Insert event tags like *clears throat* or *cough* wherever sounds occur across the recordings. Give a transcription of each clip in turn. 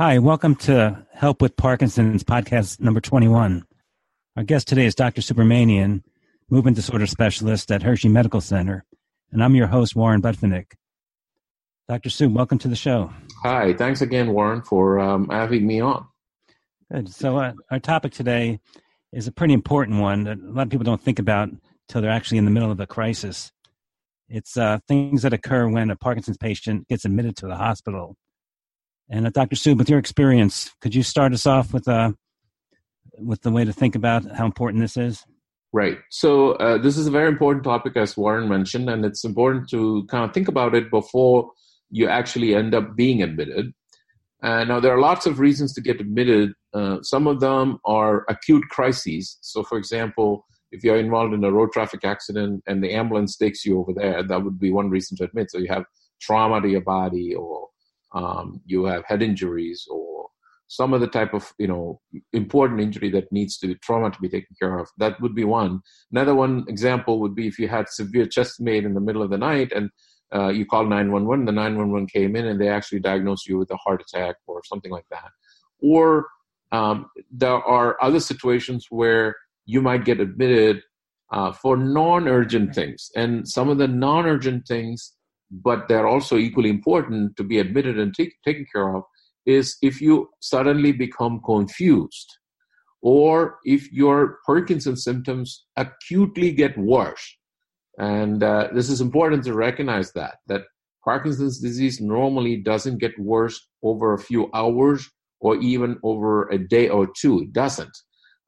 Hi, welcome to Help with Parkinson's podcast number 21. Our guest today is Dr. Subramanian, movement disorder specialist at Hershey Medical Center, and I'm your host, Warren Butfinick. Dr. Sue, welcome to the show. Hi, thanks again, Warren, for um, having me on. Good. So, uh, our topic today is a pretty important one that a lot of people don't think about until they're actually in the middle of a crisis. It's uh, things that occur when a Parkinson's patient gets admitted to the hospital and uh, Dr. Sub, with your experience, could you start us off with uh, with the way to think about how important this is? Right. So uh, this is a very important topic, as Warren mentioned, and it's important to kind of think about it before you actually end up being admitted. Uh, now, there are lots of reasons to get admitted. Uh, some of them are acute crises. So, for example, if you're involved in a road traffic accident and the ambulance takes you over there, that would be one reason to admit. So, you have trauma to your body or um, you have head injuries or some other type of you know important injury that needs to be trauma to be taken care of. That would be one. Another one example would be if you had severe chest pain in the middle of the night and uh, you call 911 the 911 came in and they actually diagnosed you with a heart attack or something like that. Or um, there are other situations where you might get admitted uh, for non-urgent things. And some of the non-urgent things but they're also equally important to be admitted and take, taken care of is if you suddenly become confused or if your Parkinson's symptoms acutely get worse. And uh, this is important to recognize that, that Parkinson's disease normally doesn't get worse over a few hours or even over a day or two. It doesn't.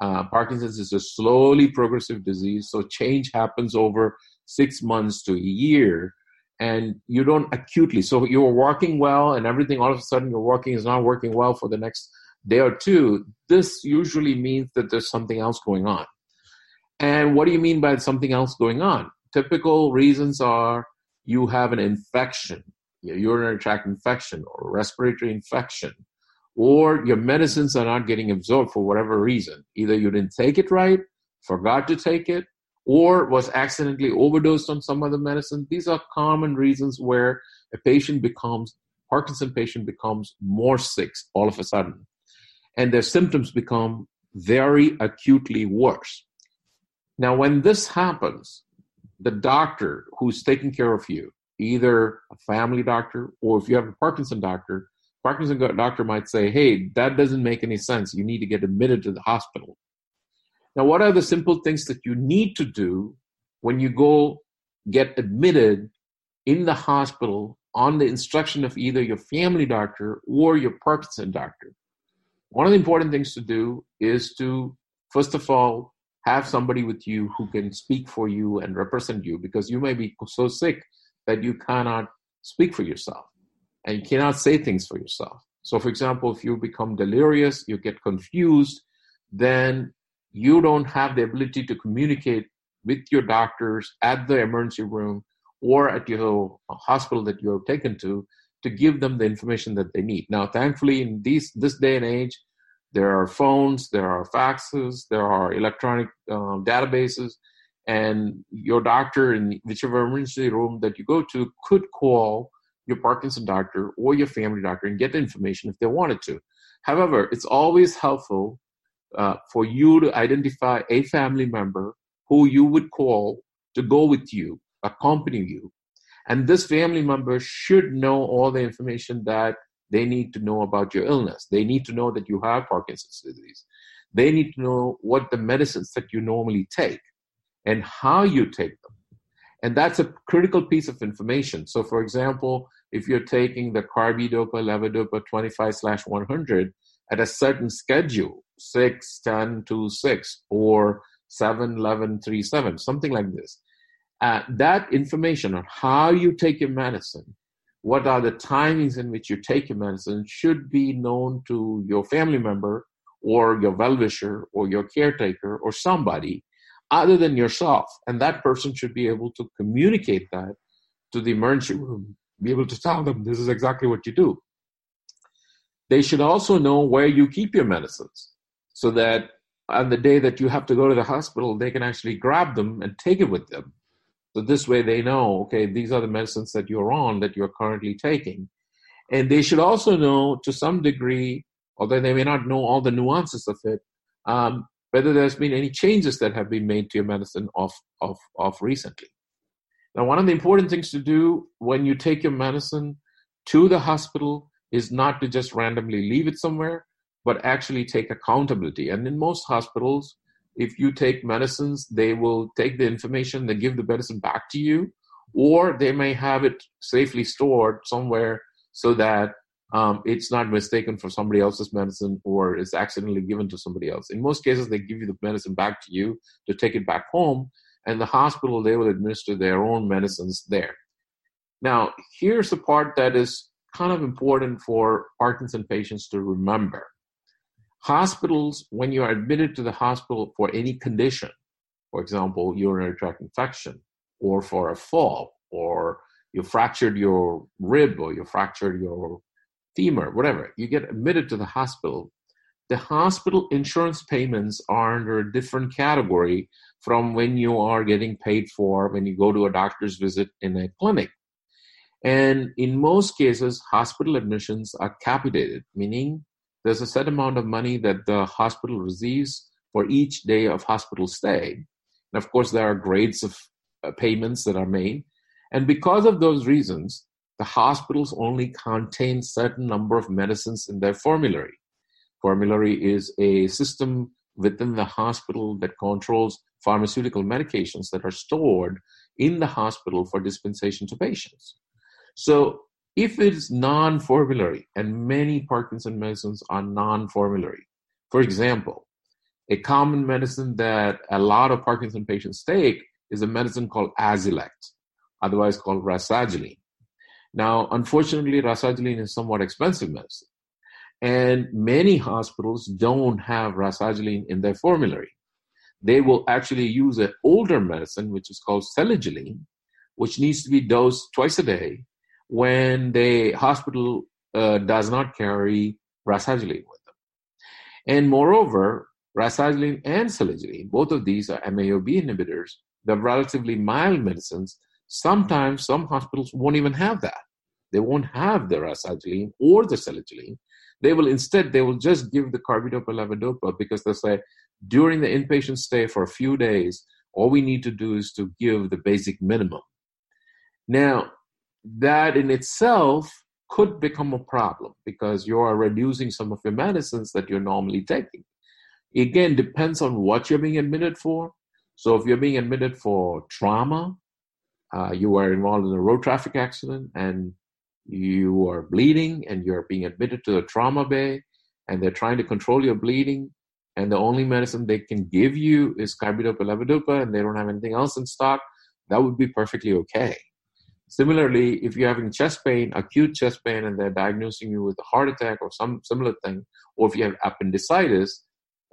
Uh, Parkinson's is a slowly progressive disease, so change happens over six months to a year and you don't acutely so you're working well and everything all of a sudden your working is not working well for the next day or two this usually means that there's something else going on. And what do you mean by something else going on? Typical reasons are you have an infection urinary tract infection or respiratory infection or your medicines are not getting absorbed for whatever reason. Either you didn't take it right forgot to take it or was accidentally overdosed on some other medicine. These are common reasons where a patient becomes, Parkinson patient becomes more sick all of a sudden. And their symptoms become very acutely worse. Now, when this happens, the doctor who's taking care of you, either a family doctor or if you have a Parkinson doctor, Parkinson doctor might say, hey, that doesn't make any sense. You need to get admitted to the hospital. Now, what are the simple things that you need to do when you go get admitted in the hospital on the instruction of either your family doctor or your Parkinson doctor? One of the important things to do is to, first of all, have somebody with you who can speak for you and represent you because you may be so sick that you cannot speak for yourself and you cannot say things for yourself. So, for example, if you become delirious, you get confused, then you don't have the ability to communicate with your doctors at the emergency room or at your hospital that you're taken to to give them the information that they need. Now, thankfully, in these this day and age, there are phones, there are faxes, there are electronic um, databases, and your doctor in whichever emergency room that you go to could call your Parkinson doctor or your family doctor and get information if they wanted to. However, it's always helpful uh, for you to identify a family member who you would call to go with you, accompany you. And this family member should know all the information that they need to know about your illness. They need to know that you have Parkinson's disease. They need to know what the medicines that you normally take and how you take them. And that's a critical piece of information. So, for example, if you're taking the carbidopa levodopa 25 slash 100 at a certain schedule, 6, 10 to 6, or 7, 11, 3, 7, something like this. Uh, that information on how you take your medicine, what are the timings in which you take your medicine, should be known to your family member or your well-wisher or your caretaker or somebody other than yourself. And that person should be able to communicate that to the emergency room, be able to tell them this is exactly what you do. They should also know where you keep your medicines so that on the day that you have to go to the hospital, they can actually grab them and take it with them. So this way they know, okay, these are the medicines that you're on that you're currently taking. And they should also know to some degree, although they may not know all the nuances of it, um, whether there's been any changes that have been made to your medicine of, of, of recently. Now, one of the important things to do when you take your medicine to the hospital is not to just randomly leave it somewhere, but actually take accountability. And in most hospitals, if you take medicines, they will take the information, they give the medicine back to you, or they may have it safely stored somewhere so that um, it's not mistaken for somebody else's medicine or is accidentally given to somebody else. In most cases, they give you the medicine back to you to take it back home, and the hospital they will administer their own medicines there. Now, here's the part that is kind of important for Parkinson patients to remember. Hospitals, when you are admitted to the hospital for any condition, for example, urinary tract infection, or for a fall, or you fractured your rib, or you fractured your femur, whatever, you get admitted to the hospital. The hospital insurance payments are under a different category from when you are getting paid for when you go to a doctor's visit in a clinic. And in most cases, hospital admissions are capitated, meaning there's a set amount of money that the hospital receives for each day of hospital stay. And of course, there are grades of uh, payments that are made. And because of those reasons, the hospitals only contain certain number of medicines in their formulary. Formulary is a system within the hospital that controls pharmaceutical medications that are stored in the hospital for dispensation to patients. So if it is non-formulary, and many Parkinson medicines are non-formulary, for example, a common medicine that a lot of Parkinson patients take is a medicine called Azilect, otherwise called rasagiline. Now, unfortunately, rasagiline is somewhat expensive medicine, and many hospitals don't have rasagiline in their formulary. They will actually use an older medicine, which is called selegiline, which needs to be dosed twice a day when the hospital uh, does not carry rasagiline with them. And moreover, rasagiline and selegiline, both of these are MAO-B inhibitors, the relatively mild medicines. Sometimes some hospitals won't even have that. They won't have the rasagiline or the selegiline. They will instead, they will just give the carbidopa levodopa because they say during the inpatient stay for a few days, all we need to do is to give the basic minimum. Now, that in itself could become a problem because you are reducing some of your medicines that you're normally taking. Again, depends on what you're being admitted for. So if you're being admitted for trauma, uh, you are involved in a road traffic accident and you are bleeding and you're being admitted to a trauma bay and they're trying to control your bleeding and the only medicine they can give you is carbidopa levodopa and they don't have anything else in stock, that would be perfectly okay. Similarly, if you're having chest pain, acute chest pain, and they're diagnosing you with a heart attack or some similar thing, or if you have appendicitis,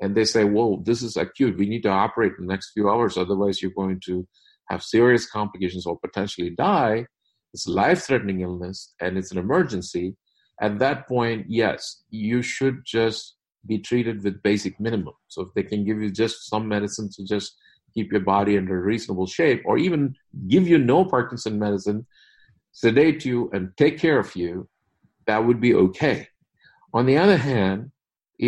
and they say, "Whoa, this is acute. We need to operate in the next few hours, otherwise you're going to have serious complications or potentially die." It's a life-threatening illness, and it's an emergency. At that point, yes, you should just be treated with basic minimum. So if they can give you just some medicine to just keep your body under a reasonable shape, or even give you no Parkinson medicine, sedate you, and take care of you, that would be okay. On the other hand,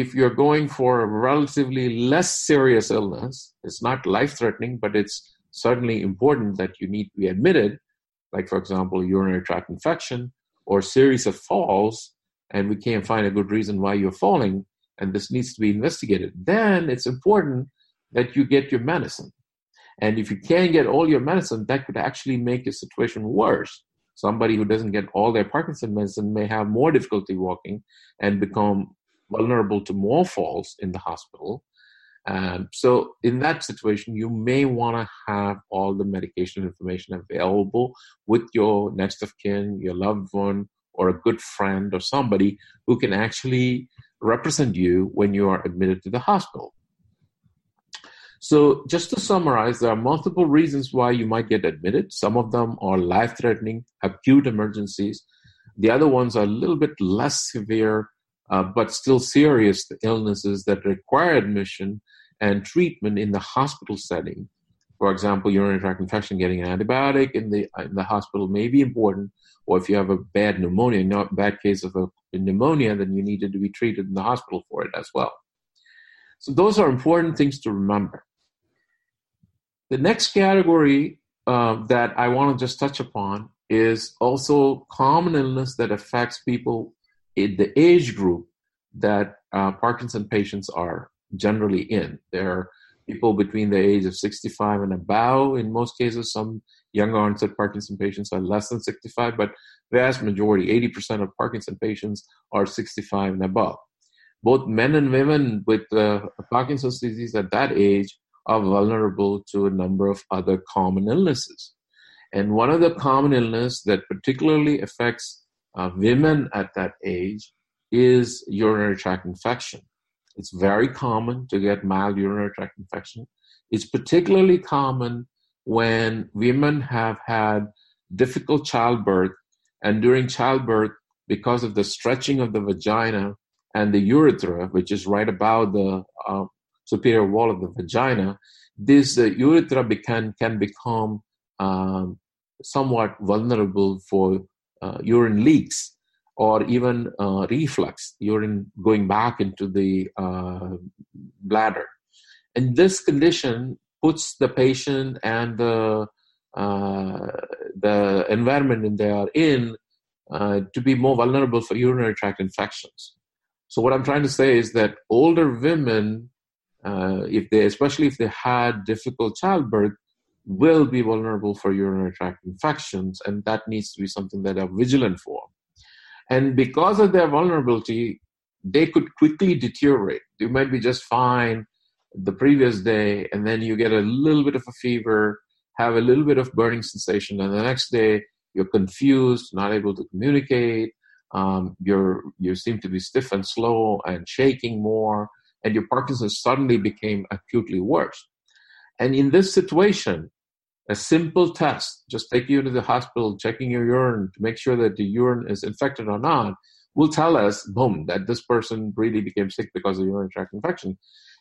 if you're going for a relatively less serious illness, it's not life threatening, but it's certainly important that you need to be admitted, like, for example, urinary tract infection or series of falls, and we can't find a good reason why you're falling, and this needs to be investigated, then it's important that you get your medicine. And if you can't get all your medicine, that could actually make your situation worse. Somebody who doesn't get all their Parkinson medicine may have more difficulty walking and become vulnerable to more falls in the hospital. Um, so, in that situation, you may want to have all the medication information available with your next of kin, your loved one, or a good friend, or somebody who can actually represent you when you are admitted to the hospital. So, just to summarize, there are multiple reasons why you might get admitted. Some of them are life threatening, acute emergencies. The other ones are a little bit less severe, uh, but still serious illnesses that require admission and treatment in the hospital setting. For example, urinary tract infection, getting an antibiotic in the in the hospital may be important. Or if you have a bad pneumonia, not bad case of a pneumonia, then you needed to be treated in the hospital for it as well. So those are important things to remember. The next category uh, that I want to just touch upon is also common illness that affects people in the age group that uh, Parkinson patients are generally in. There are people between the age of 65 and above. In most cases, some younger onset Parkinson patients are less than 65, but vast majority, 80% of Parkinson patients are 65 and above. Both men and women with uh, Parkinson's disease at that age are vulnerable to a number of other common illnesses. And one of the common illness that particularly affects uh, women at that age is urinary tract infection. It's very common to get mild urinary tract infection. It's particularly common when women have had difficult childbirth, and during childbirth, because of the stretching of the vagina and the urethra, which is right about the uh, superior wall of the vagina, this uh, urethra can, can become um, somewhat vulnerable for uh, urine leaks or even uh, reflux, urine going back into the uh, bladder. And this condition puts the patient and the uh, the environment in they are in uh, to be more vulnerable for urinary tract infections. So what I'm trying to say is that older women, uh, if they, especially if they had difficult childbirth, will be vulnerable for urinary tract infections, and that needs to be something that are vigilant for. And because of their vulnerability, they could quickly deteriorate. You might be just fine the previous day, and then you get a little bit of a fever, have a little bit of burning sensation, and the next day you're confused, not able to communicate. Um, you're you seem to be stiff and slow and shaking more, and your Parkinson's suddenly became acutely worse. And in this situation, a simple test, just taking you to the hospital, checking your urine to make sure that the urine is infected or not, will tell us, boom, that this person really became sick because of urinary tract infection.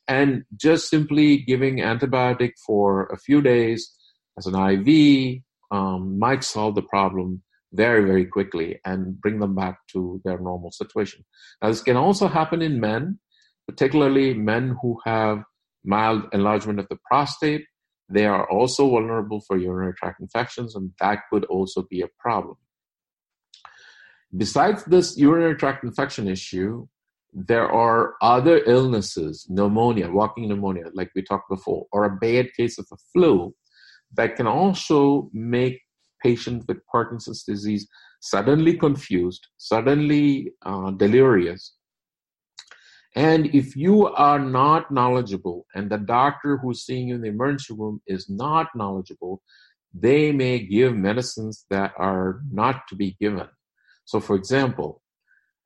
And just simply giving antibiotic for a few days as an IV um, might solve the problem very, very quickly and bring them back to their normal situation. Now, this can also happen in men, particularly men who have mild enlargement of the prostate they are also vulnerable for urinary tract infections, and that could also be a problem. Besides this urinary tract infection issue, there are other illnesses, pneumonia, walking pneumonia, like we talked before, or a bad case of the flu that can also make patients with Parkinson's disease suddenly confused, suddenly uh, delirious, and if you are not knowledgeable and the doctor who's seeing you in the emergency room is not knowledgeable, they may give medicines that are not to be given. So, for example,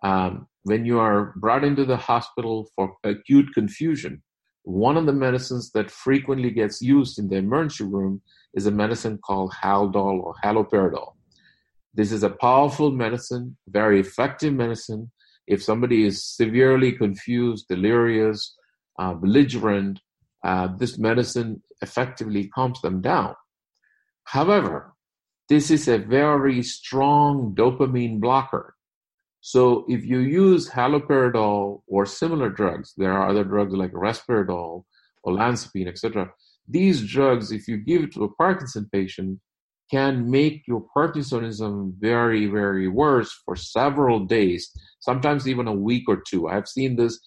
um, when you are brought into the hospital for acute confusion, one of the medicines that frequently gets used in the emergency room is a medicine called Haldol or haloperidol. This is a powerful medicine, very effective medicine if somebody is severely confused, delirious, uh, belligerent, uh, this medicine effectively calms them down. However, this is a very strong dopamine blocker. So if you use haloperidol or similar drugs, there are other drugs like risperidol, olanzapine, etc. These drugs, if you give it to a Parkinson patient, can make your Parkinsonism very, very worse for several days, sometimes even a week or two. I've seen this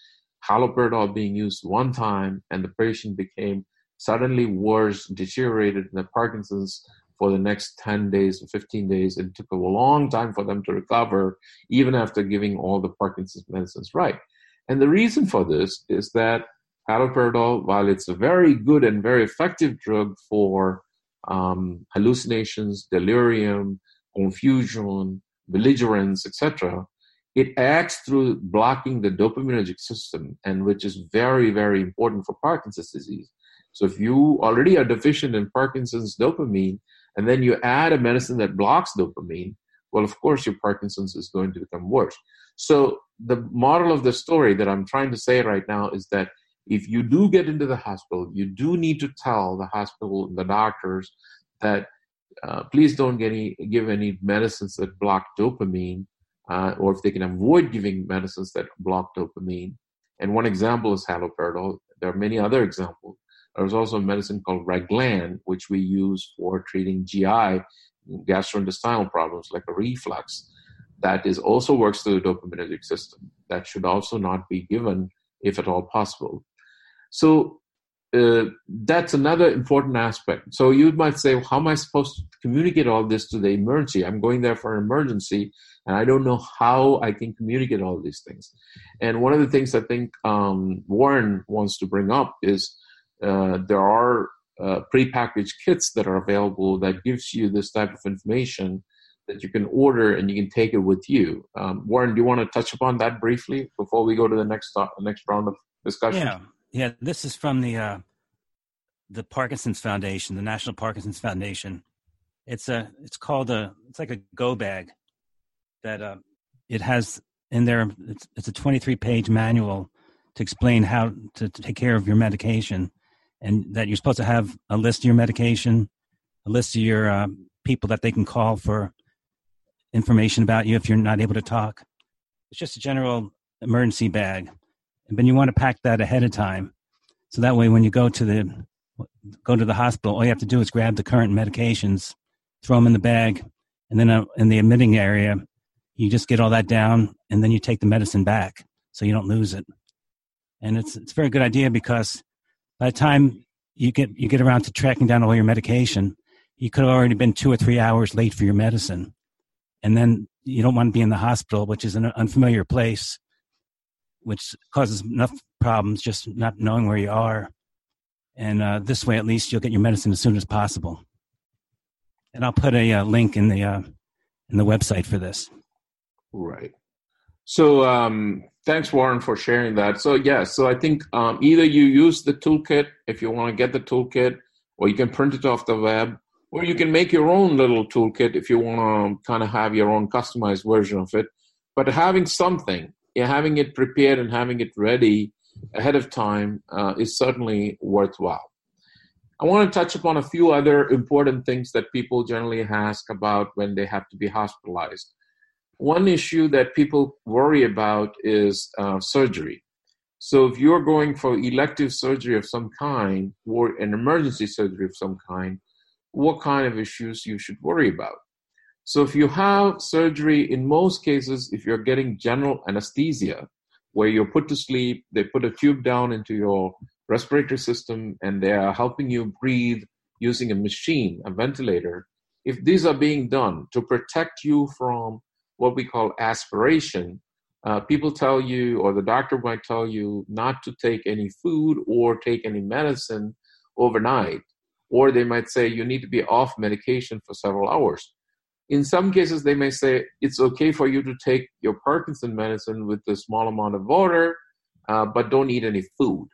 haloperidol being used one time, and the patient became suddenly worse, deteriorated in the Parkinson's for the next 10 days or 15 days. It took a long time for them to recover, even after giving all the Parkinson's medicines right. And the reason for this is that haloperidol, while it's a very good and very effective drug for um, hallucinations, delirium, confusion, belligerence, etc. It acts through blocking the dopaminergic system, and which is very, very important for Parkinson's disease. So if you already are deficient in Parkinson's dopamine, and then you add a medicine that blocks dopamine, well, of course, your Parkinson's is going to become worse. So the moral of the story that I'm trying to say right now is that if you do get into the hospital, you do need to tell the hospital, and the doctors, that uh, please don't get any, give any medicines that block dopamine, uh, or if they can avoid giving medicines that block dopamine. And one example is haloperidol. There are many other examples. There's also a medicine called Reglan, which we use for treating GI, gastrointestinal problems like a reflux. That is also works through the dopaminergic system. That should also not be given if at all possible. So uh, that's another important aspect. So you might say, how am I supposed to communicate all this to the emergency? I'm going there for an emergency, and I don't know how I can communicate all these things. And one of the things I think um, Warren wants to bring up is uh, there are uh, prepackaged kits that are available that gives you this type of information that you can order and you can take it with you. Um, Warren, do you want to touch upon that briefly before we go to the next uh, next round of discussion? Yeah. Yeah, this is from the uh, the Parkinson's Foundation, the National Parkinson's Foundation. It's a it's called a it's like a go bag that uh, it has in there. It's, it's a 23 page manual to explain how to, to take care of your medication, and that you're supposed to have a list of your medication, a list of your uh, people that they can call for information about you if you're not able to talk. It's just a general emergency bag but you want to pack that ahead of time. So that way, when you go to the go to the hospital, all you have to do is grab the current medications, throw them in the bag, and then uh, in the admitting area, you just get all that down, and then you take the medicine back so you don't lose it. And it's it's a very good idea because by the time you get you get around to tracking down all your medication, you could have already been two or three hours late for your medicine, and then you don't want to be in the hospital, which is an unfamiliar place which causes enough problems just not knowing where you are. And uh, this way, at least, you'll get your medicine as soon as possible. And I'll put a uh, link in the uh, in the website for this. Right. So um, thanks, Warren, for sharing that. So yeah, so I think um, either you use the toolkit if you want to get the toolkit, or you can print it off the web, or you can make your own little toolkit if you want to kind of have your own customized version of it. But having something yeah, having it prepared and having it ready ahead of time uh, is certainly worthwhile. I want to touch upon a few other important things that people generally ask about when they have to be hospitalized. One issue that people worry about is uh, surgery. So, if you're going for elective surgery of some kind or an emergency surgery of some kind, what kind of issues you should worry about? So if you have surgery, in most cases, if you're getting general anesthesia, where you're put to sleep, they put a tube down into your respiratory system and they are helping you breathe using a machine, a ventilator. If these are being done to protect you from what we call aspiration, uh, people tell you, or the doctor might tell you, not to take any food or take any medicine overnight. Or they might say you need to be off medication for several hours. In some cases, they may say it's okay for you to take your Parkinson medicine with a small amount of water, uh, but don't eat any food.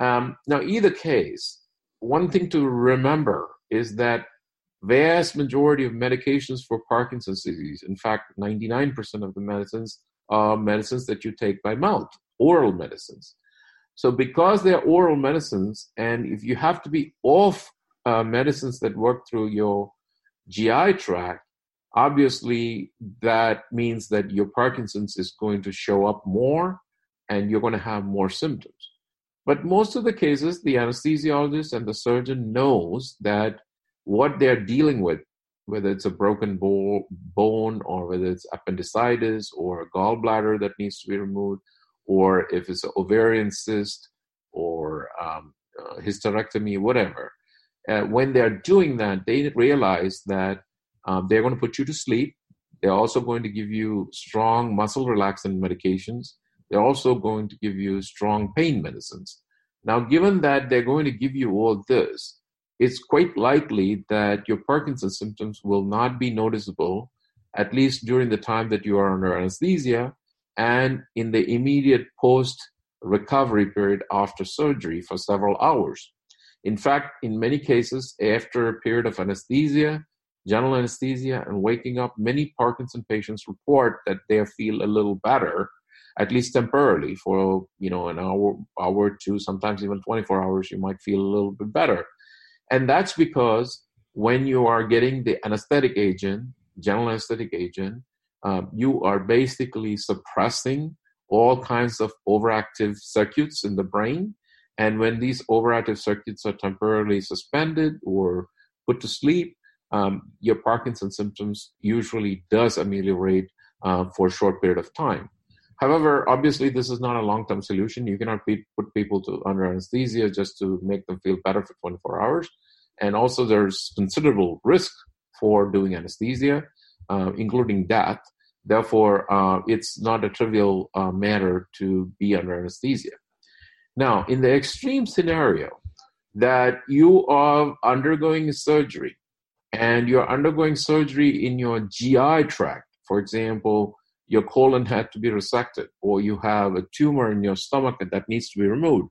Um, now, either case, one thing to remember is that vast majority of medications for Parkinson's disease, in fact, 99% of the medicines are medicines that you take by mouth, oral medicines. So, because they're oral medicines, and if you have to be off uh, medicines that work through your GI tract, obviously that means that your Parkinson's is going to show up more and you're going to have more symptoms. But most of the cases, the anesthesiologist and the surgeon knows that what they're dealing with, whether it's a broken bone or whether it's appendicitis or a gallbladder that needs to be removed, or if it's an ovarian cyst or um, uh, hysterectomy, whatever, uh, when they're doing that, they realize that um, they're going to put you to sleep. They're also going to give you strong muscle relaxant medications. They're also going to give you strong pain medicines. Now, given that they're going to give you all this, it's quite likely that your Parkinson's symptoms will not be noticeable, at least during the time that you are under anesthesia and in the immediate post recovery period after surgery for several hours. In fact, in many cases, after a period of anesthesia, general anesthesia, and waking up, many Parkinson patients report that they feel a little better at least temporarily for you know an hour hour or two sometimes even 24 hours you might feel a little bit better. And that's because when you are getting the anesthetic agent general anesthetic agent um, you are basically suppressing all kinds of overactive circuits in the brain and when these overactive circuits are temporarily suspended or put to sleep um, your parkinson's symptoms usually does ameliorate uh, for a short period of time However, obviously, this is not a long term solution. You cannot put people to under anesthesia just to make them feel better for 24 hours. And also, there's considerable risk for doing anesthesia, uh, including death. Therefore, uh, it's not a trivial uh, matter to be under anesthesia. Now, in the extreme scenario that you are undergoing surgery and you're undergoing surgery in your GI tract, for example, your colon had to be resected or you have a tumor in your stomach that needs to be removed,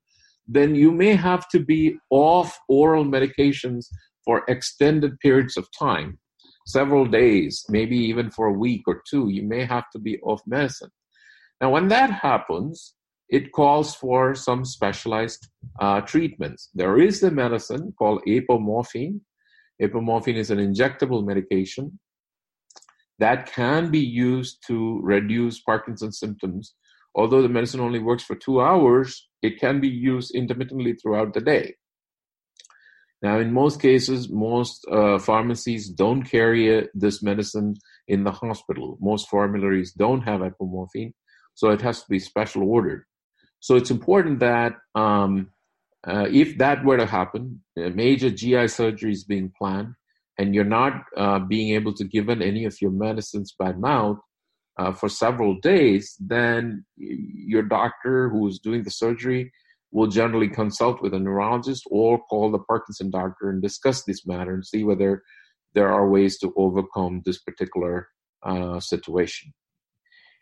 then you may have to be off oral medications for extended periods of time, several days, maybe even for a week or two. You may have to be off medicine. Now, when that happens, it calls for some specialized uh, treatments. There is a medicine called apomorphine. Apomorphine is an injectable medication that can be used to reduce Parkinson's symptoms. Although the medicine only works for two hours, it can be used intermittently throughout the day. Now, in most cases, most uh, pharmacies don't carry uh, this medicine in the hospital. Most formularies don't have apomorphine, so it has to be special ordered. So it's important that um, uh, if that were to happen, a major GI surgery is being planned, and you're not uh, being able to give in any of your medicines by mouth uh, for several days, then your doctor who is doing the surgery will generally consult with a neurologist or call the Parkinson doctor and discuss this matter and see whether there are ways to overcome this particular uh, situation.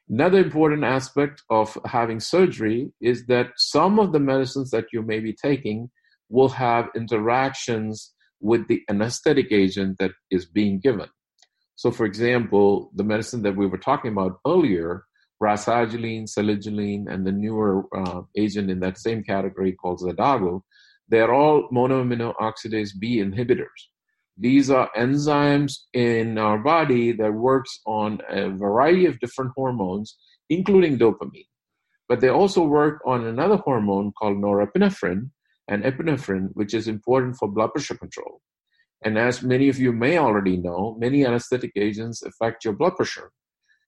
Another important aspect of having surgery is that some of the medicines that you may be taking will have interactions with the anesthetic agent that is being given. So, for example, the medicine that we were talking about earlier, rasagiline, selegiline, and the newer uh, agent in that same category called Xadago, they're all monoamino oxidase B inhibitors. These are enzymes in our body that works on a variety of different hormones, including dopamine. But they also work on another hormone called norepinephrine, and epinephrine, which is important for blood pressure control. And as many of you may already know, many anesthetic agents affect your blood pressure.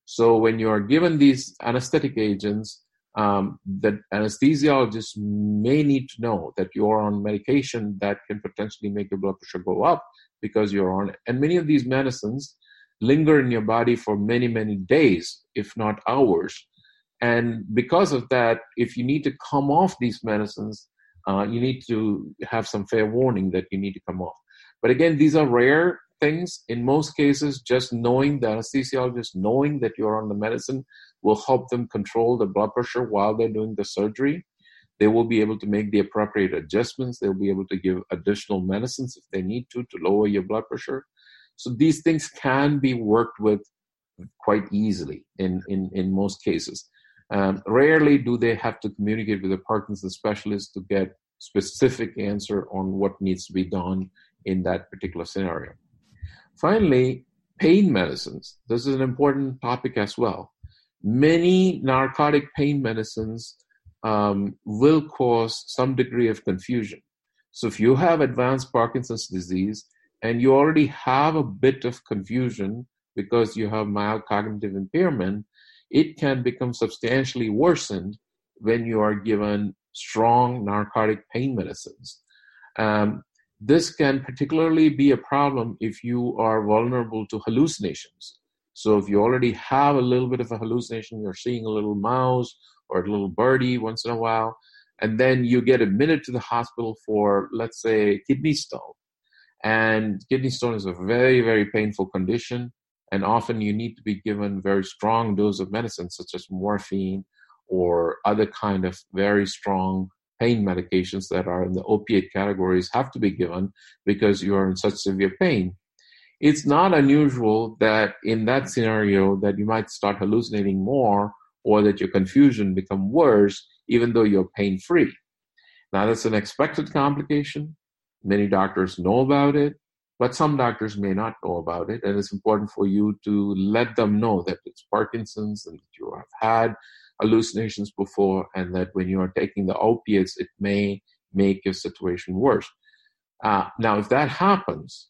So when you are given these anesthetic agents, um, the anesthesiologist may need to know that you are on medication that can potentially make your blood pressure go up because you're on it. And many of these medicines linger in your body for many, many days, if not hours. And because of that, if you need to come off these medicines, uh, you need to have some fair warning that you need to come off. But again, these are rare things. In most cases, just knowing the anesthesiologist, knowing that you're on the medicine, will help them control the blood pressure while they're doing the surgery. They will be able to make the appropriate adjustments. They'll be able to give additional medicines if they need to to lower your blood pressure. So these things can be worked with quite easily in, in, in most cases. Um, rarely do they have to communicate with a Parkinson's specialist to get specific answer on what needs to be done in that particular scenario. Finally, pain medicines. This is an important topic as well. Many narcotic pain medicines um, will cause some degree of confusion. So if you have advanced Parkinson's disease and you already have a bit of confusion because you have mild cognitive impairment, it can become substantially worsened when you are given strong narcotic pain medicines. Um, this can particularly be a problem if you are vulnerable to hallucinations. So, if you already have a little bit of a hallucination, you're seeing a little mouse or a little birdie once in a while, and then you get admitted to the hospital for, let's say, kidney stone. And kidney stone is a very, very painful condition and often you need to be given very strong dose of medicine such as morphine or other kind of very strong pain medications that are in the opiate categories have to be given because you are in such severe pain it's not unusual that in that scenario that you might start hallucinating more or that your confusion become worse even though you're pain free. Now that's an expected complication. Many doctors know about it, but some doctors may not know about it. And it's important for you to let them know that it's Parkinson's and that you have had hallucinations before and that when you are taking the opiates, it may make your situation worse. Uh, now, if that happens,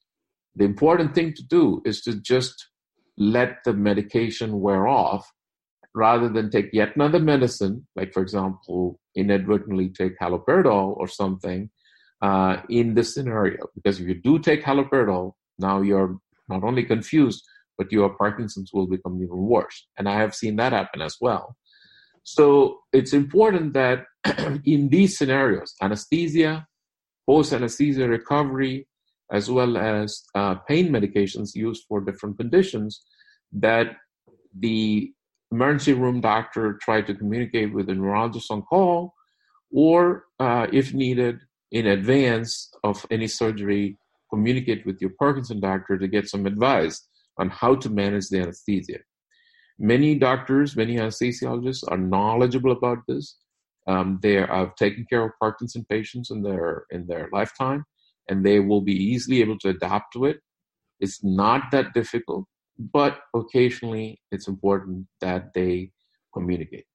the important thing to do is to just let the medication wear off rather than take yet another medicine, like, for example, inadvertently take haloperidol or something uh, in this scenario. Because if you do take haloperidol, now you're not only confused, but your Parkinson's will become even worse. And I have seen that happen as well. So it's important that *clears throat* in these scenarios, anesthesia, post anesthesia recovery, as well as uh, pain medications used for different conditions, that the emergency room doctor try to communicate with the neurologist on call, or uh, if needed, in advance of any surgery, communicate with your Parkinson doctor to get some advice on how to manage the anesthesia. Many doctors, many anesthesiologists are knowledgeable about this. Um, they have taken care of Parkinson patients in their in their lifetime, and they will be easily able to adapt to it. It's not that difficult, but occasionally it's important that they communicate.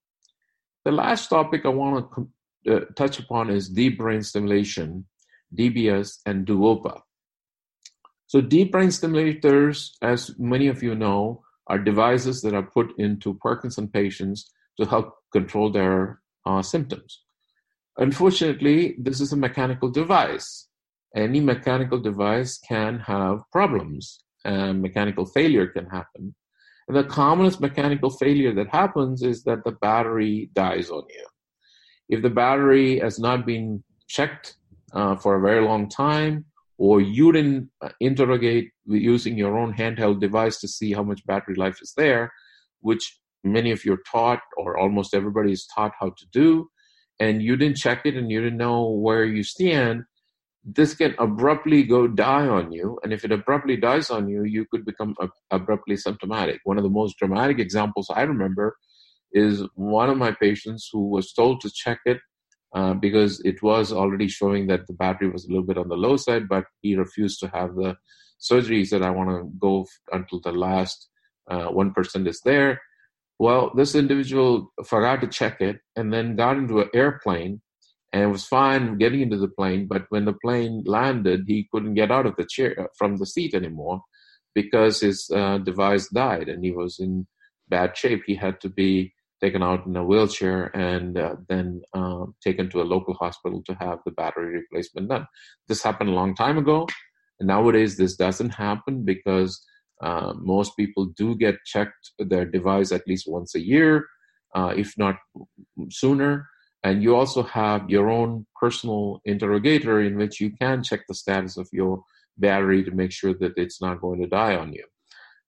The last topic I want to uh, touch upon is deep brain stimulation, DBS, and Duopa. So, deep brain stimulators, as many of you know, are devices that are put into Parkinson patients to help control their uh, symptoms. Unfortunately, this is a mechanical device. Any mechanical device can have problems, and mechanical failure can happen. And the commonest mechanical failure that happens is that the battery dies on you. If the battery has not been checked uh, for a very long time, or you didn't uh, interrogate using your own handheld device to see how much battery life is there, which many of you are taught, or almost everybody is taught how to do, and you didn't check it and you didn't know where you stand, this can abruptly go die on you. And if it abruptly dies on you, you could become abruptly symptomatic. One of the most dramatic examples I remember is one of my patients who was told to check it uh, because it was already showing that the battery was a little bit on the low side, but he refused to have the surgery. He said, I want to go until the last uh, 1% is there. Well, this individual forgot to check it and then got into an airplane and it was fine getting into the plane. But when the plane landed, he couldn't get out of the chair uh, from the seat anymore because his uh, device died and he was in bad shape. He had to be taken out in a wheelchair and uh, then uh, taken to a local hospital to have the battery replacement done. This happened a long time ago. And nowadays, this doesn't happen because uh, most people do get checked their device at least once a year, uh, if not sooner. And you also have your own personal interrogator in which you can check the status of your battery to make sure that it's not going to die on you.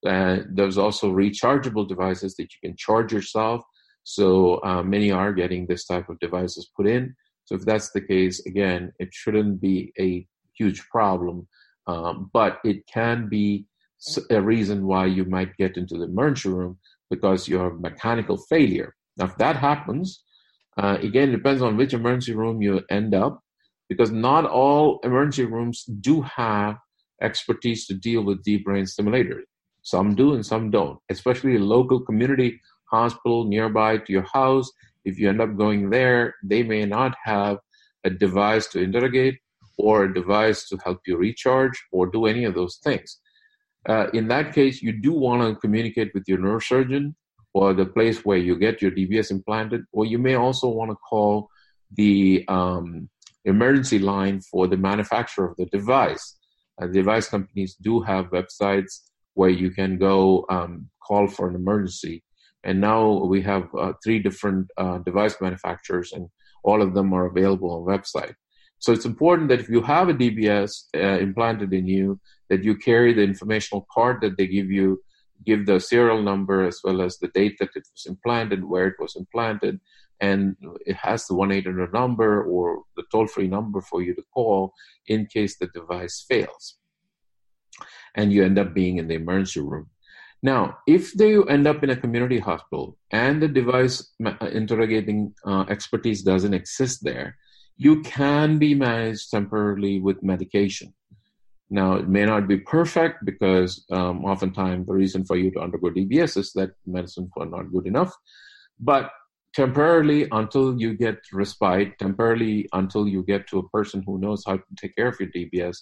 Uh, there's also rechargeable devices that you can charge yourself so uh, many are getting this type of devices put in. So if that's the case, again, it shouldn't be a huge problem, um, but it can be a reason why you might get into the emergency room because you have mechanical failure. Now, if that happens, again, it depends on which emergency room you end up, because not all emergency rooms do have expertise to deal with deep brain stimulators. Some do and some don't, especially a local community hospital nearby to your house. If you end up going there, they may not have a device to interrogate or a device to help you recharge or do any of those things. Uh, in that case, you do want to communicate with your neurosurgeon or the place where you get your DBS implanted, or you may also want to call the um, emergency line for the manufacturer of the device. Uh, device companies do have websites where you can go um, call for an emergency and now we have uh, three different uh, device manufacturers and all of them are available on website so it's important that if you have a dbs uh, implanted in you that you carry the informational card that they give you give the serial number as well as the date that it was implanted where it was implanted and it has the 1-800 number or the toll-free number for you to call in case the device fails and you end up being in the emergency room Now, if they end up in a community hospital and the device uh, interrogating uh, expertise doesn't exist there, you can be managed temporarily with medication. Now, it may not be perfect because um, oftentimes the reason for you to undergo DBS is that medicines were not good enough. But temporarily, until you get respite, temporarily, until you get to a person who knows how to take care of your DBS,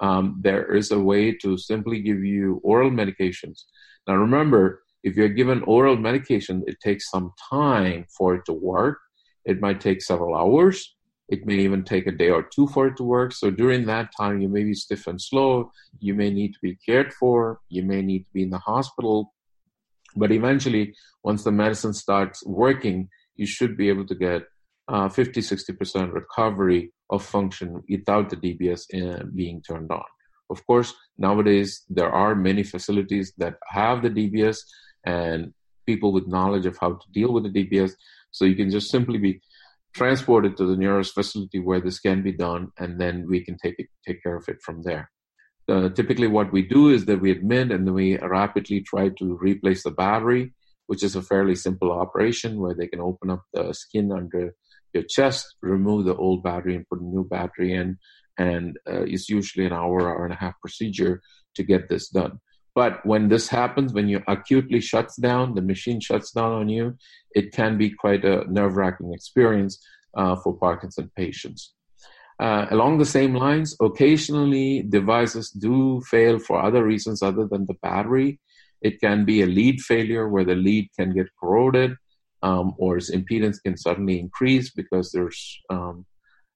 um, there is a way to simply give you oral medications. Now, remember, if you're given oral medication, it takes some time for it to work. It might take several hours. It may even take a day or two for it to work. So during that time, you may be stiff and slow. You may need to be cared for. You may need to be in the hospital. But eventually, once the medicine starts working, you should be able to get uh, 50, 60% recovery of function without the DBS uh, being turned on. Of course, nowadays there are many facilities that have the DBS and people with knowledge of how to deal with the DBS. So you can just simply be transported to the nearest facility where this can be done, and then we can take it, take care of it from there. Uh, typically, what we do is that we admit and then we rapidly try to replace the battery, which is a fairly simple operation where they can open up the skin under your chest, remove the old battery, and put a new battery in. And uh, it's usually an hour, hour and a half procedure to get this done. But when this happens, when you acutely shuts down, the machine shuts down on you, it can be quite a nerve wracking experience uh, for Parkinson patients. Uh, along the same lines, occasionally devices do fail for other reasons other than the battery. It can be a lead failure where the lead can get corroded um, or its impedance can suddenly increase because there's um,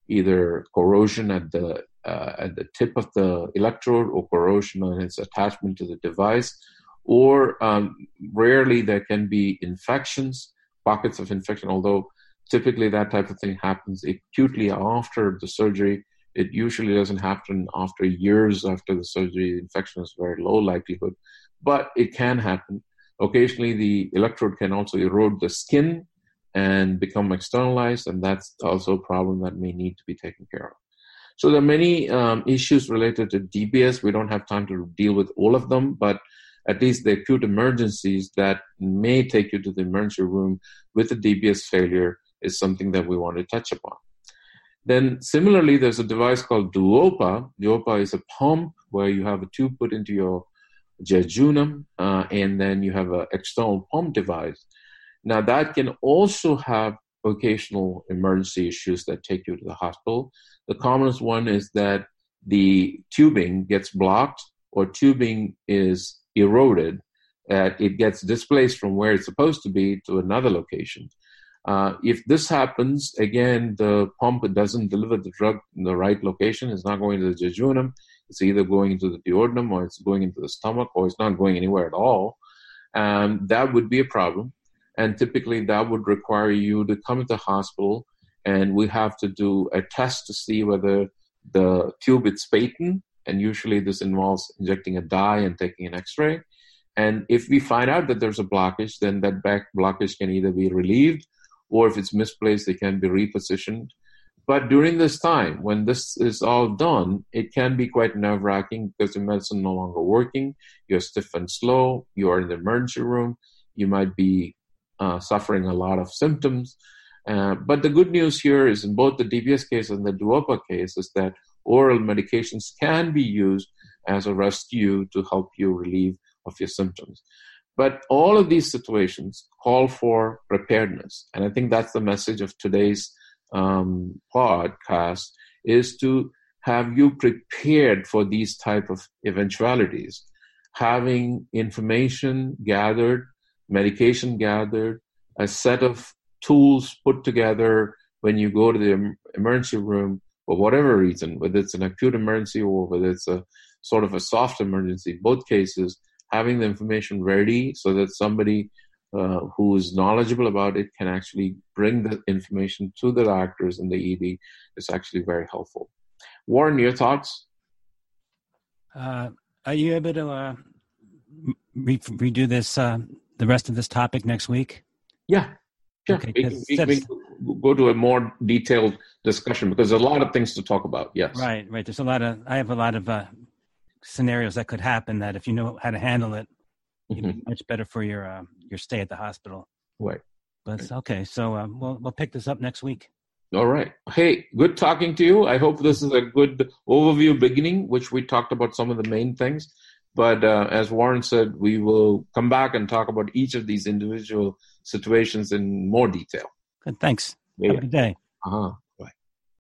either corrosion at the uh, at the tip of the electrode or corrosion on its attachment to the device, or um, rarely there can be infections, pockets of infection, although typically that type of thing happens acutely after the surgery. It usually doesn't happen after years after the surgery. The infection is very low likelihood, but it can happen. Occasionally, the electrode can also erode the skin and become externalized, and that's also a problem that may need to be taken care of. So there are many um, issues related to DBS. We don't have time to deal with all of them, but at least the acute emergencies that may take you to the emergency room with a DBS failure is something that we want to touch upon. Then, similarly, there's a device called Duopa. Duopa is a pump where you have a tube put into your jejunum, uh, and then you have an external pump device. Now, that can also have occasional emergency issues that take you to the hospital. The commonest one is that the tubing gets blocked or tubing is eroded. Uh, it gets displaced from where it's supposed to be to another location. Uh, if this happens, again, the pump doesn't deliver the drug in the right location. It's not going to the jejunum. It's either going into the duodenum or it's going into the stomach or it's not going anywhere at all. And that would be a problem and typically that would require you to come to the hospital and we have to do a test to see whether the tube is patent and usually this involves injecting a dye and taking an x-ray. And if we find out that there's a blockage then that back blockage can either be relieved or if it's misplaced it can be repositioned. But during this time when this is all done it can be quite nerve-wracking because the medicine no longer working. You're stiff and slow. You are in the emergency room. You might be suffering a lot of symptoms. Uh, but the good news here is in both the DBS case and the Duopa case is that oral medications can be used as a rescue to help you relieve of your symptoms. But all of these situations call for preparedness. And I think that's the message of today's um, podcast is to have you prepared for these type of eventualities having information gathered medication gathered, a set of tools put together when you go to the emergency room for whatever reason, whether it's an acute emergency or whether it's a sort of a soft emergency, both cases, having the information ready so that somebody uh, who is knowledgeable about it can actually bring the information to the doctors in the ED is actually very helpful. Warren, your thoughts? Uh, are you able to uh, re- redo this uh, the rest of this topic next week? Yeah. Yeah, okay, we, we, we, go to a more detailed discussion because there's a lot of things to talk about. Yes, right, right. There's a lot of I have a lot of uh, scenarios that could happen that if you know how to handle it, mm-hmm. much better for your uh, your stay at the hospital. Right. But right. okay, so uh, we'll we'll pick this up next week. All right. Hey, good talking to you. I hope this is a good overview beginning, which we talked about some of the main things. But uh, as Warren said, we will come back and talk about each of these individual situations in more detail. Good. Thanks. Yeah. Have a good day. Uh-huh.